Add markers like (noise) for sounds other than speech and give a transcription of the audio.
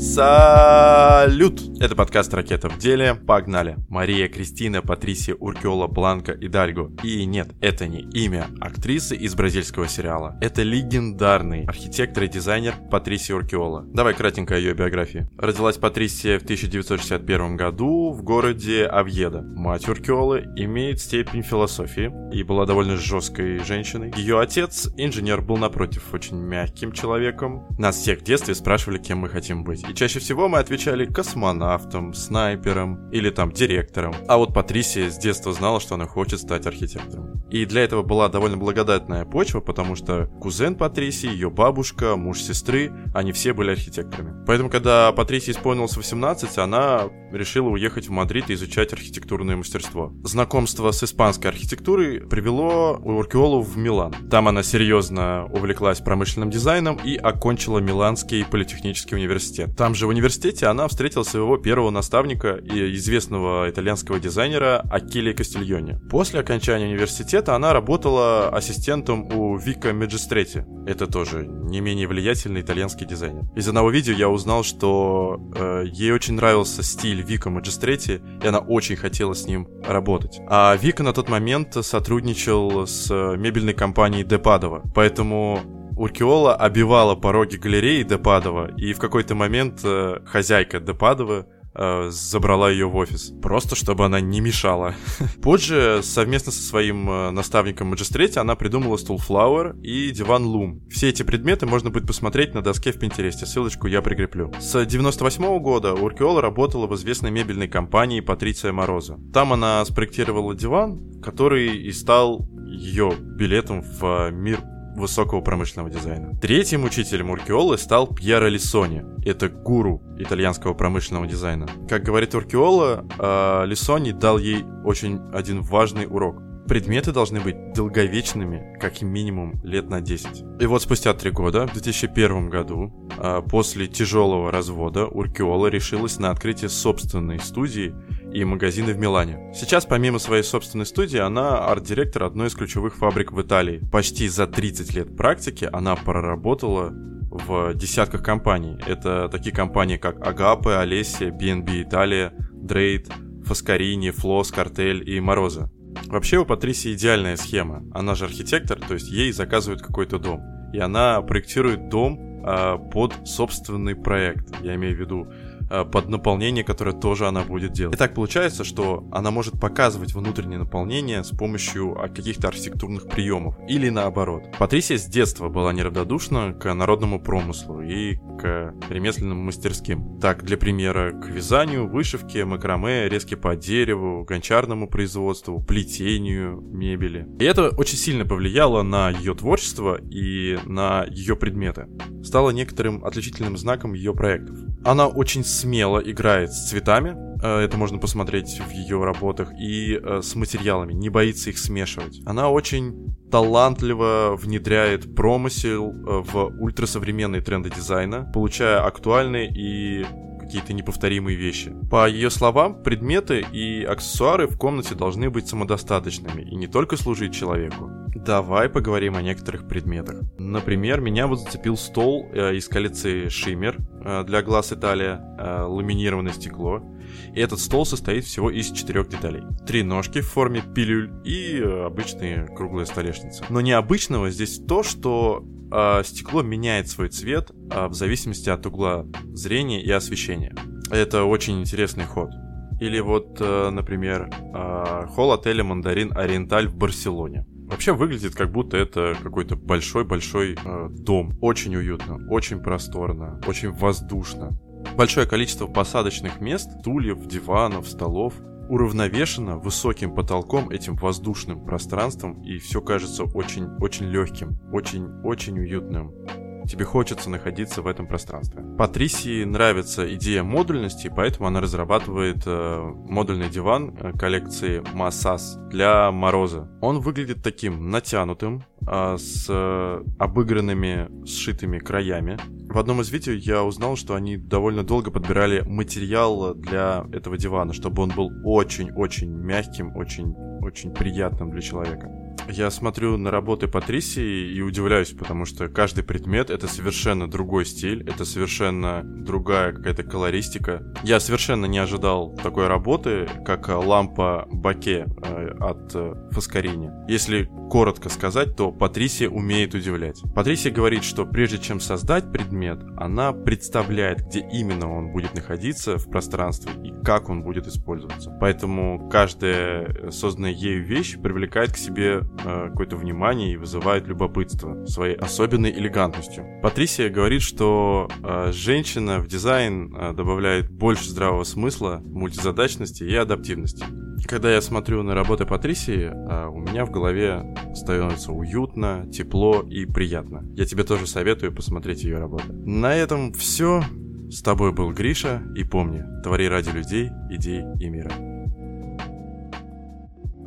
Салют! Это подкаст «Ракета в деле». Погнали! Мария Кристина Патрисия Уркиола Бланка Идальго. И нет, это не имя актрисы из бразильского сериала. Это легендарный архитектор и дизайнер Патрисия Уркиола. Давай кратенько о ее биографии. Родилась Патрисия в 1961 году в городе Авьеда. Мать Уркиолы имеет степень философии и была довольно жесткой женщиной. Ее отец, инженер, был напротив очень мягким человеком. Нас всех в детстве спрашивали, кем мы хотим быть. И чаще всего мы отвечали космонавтом, снайпером или там директором. А вот Патрисия с детства знала, что она хочет стать архитектором. И для этого была довольно благодатная почва, потому что кузен Патрисии, ее бабушка, муж сестры, они все были архитекторами. Поэтому, когда Патрисии исполнилось 18, она решила уехать в Мадрид и изучать архитектурное мастерство. Знакомство с испанской архитектурой привело Уркиолу в Милан. Там она серьезно увлеклась промышленным дизайном и окончила Миланский политехнический университет. Там же в университете она встретила своего первого наставника и известного итальянского дизайнера Акилле Кастильони. После окончания университета она работала ассистентом у Вико Маджистретти. Это тоже не менее влиятельный итальянский дизайнер. Из одного видео я узнал, что э, ей очень нравился стиль Вико Маджистретти, и она очень хотела с ним работать. А Вика на тот момент сотрудничал с мебельной компанией Депадова, поэтому Уркиола обивала пороги галереи Депадова, и в какой-то момент э, хозяйка Депадова э, забрала ее в офис. Просто чтобы она не мешала. (laughs) Позже, совместно со своим э, наставником Маджестрете, она придумала стул Flower и диван Loom. Все эти предметы можно будет посмотреть на доске в Пинтересте. Ссылочку я прикреплю. С 98 -го года Уркиола работала в известной мебельной компании Патриция Мороза. Там она спроектировала диван, который и стал ее билетом в мир высокого промышленного дизайна. Третьим учителем Уркиолы стал Пьеро Лисони. Это гуру итальянского промышленного дизайна. Как говорит Уркиола, э, Лисони дал ей очень один важный урок. Предметы должны быть долговечными, как минимум лет на 10. И вот спустя три года, в 2001 году, э, после тяжелого развода, Уркиола решилась на открытие собственной студии и магазины в Милане. Сейчас, помимо своей собственной студии, она арт-директор одной из ключевых фабрик в Италии. Почти за 30 лет практики она проработала в десятках компаний. Это такие компании, как Агапе, Олесия, BNB Италия, Дрейд, Фаскарини, Флос, Картель и Мороза. Вообще у Патрисии идеальная схема. Она же архитектор, то есть ей заказывают какой-то дом. И она проектирует дом э, под собственный проект. Я имею в виду под наполнение, которое тоже она будет делать. И так получается, что она может показывать внутреннее наполнение с помощью а, каких-то архитектурных приемов. Или наоборот. Патрисия с детства была неравнодушна к народному промыслу и к ремесленным мастерским. Так, для примера, к вязанию, вышивке, макраме, резке по дереву, гончарному производству, плетению мебели. И это очень сильно повлияло на ее творчество и на ее предметы. Стало некоторым отличительным знаком ее проектов. Она очень смело играет с цветами, это можно посмотреть в ее работах, и э, с материалами, не боится их смешивать. Она очень талантливо внедряет промысел э, в ультрасовременные тренды дизайна, получая актуальные и какие-то неповторимые вещи. По ее словам, предметы и аксессуары в комнате должны быть самодостаточными и не только служить человеку. Давай поговорим о некоторых предметах. Например, меня вот зацепил стол э, из коллекции Шиммер э, для глаз Италия, э, ламинированное стекло. И этот стол состоит всего из четырех деталей. Три ножки в форме пилюль и обычные круглые столешницы. Но необычного здесь то, что э, стекло меняет свой цвет э, в зависимости от угла зрения и освещения. Это очень интересный ход. Или вот, э, например, э, холл отеля Мандарин Ориенталь в Барселоне. Вообще выглядит как будто это какой-то большой-большой э, дом. Очень уютно, очень просторно, очень воздушно. Большое количество посадочных мест, стульев, диванов, столов уравновешено высоким потолком, этим воздушным пространством, и все кажется очень-очень легким, очень-очень уютным тебе хочется находиться в этом пространстве. Патрисии нравится идея модульности, поэтому она разрабатывает э, модульный диван э, коллекции Масас для Мороза. Он выглядит таким натянутым, э, с э, обыгранными, сшитыми краями. В одном из видео я узнал, что они довольно долго подбирали материал для этого дивана, чтобы он был очень-очень мягким, очень-очень приятным для человека. Я смотрю на работы Патрисии и удивляюсь, потому что каждый предмет — это совершенно другой стиль, это совершенно другая какая-то колористика. Я совершенно не ожидал такой работы, как лампа Баке э, от э, Фаскарини. Если коротко сказать, то Патрисия умеет удивлять. Патрисия говорит, что прежде чем создать предмет, она представляет, где именно он будет находиться в пространстве и как он будет использоваться. Поэтому каждая созданная ею вещь привлекает к себе э, какое-то внимание и вызывает любопытство своей особенной элегантностью. Патрисия говорит, что э, женщина в дизайн э, добавляет больше здравого смысла, мультизадачности и адаптивности. Когда я смотрю на работы Патрисии, э, у меня в голове становится уютно, тепло и приятно. Я тебе тоже советую посмотреть ее работы. На этом все. С тобой был Гриша, и помни, твори ради людей, идей и мира.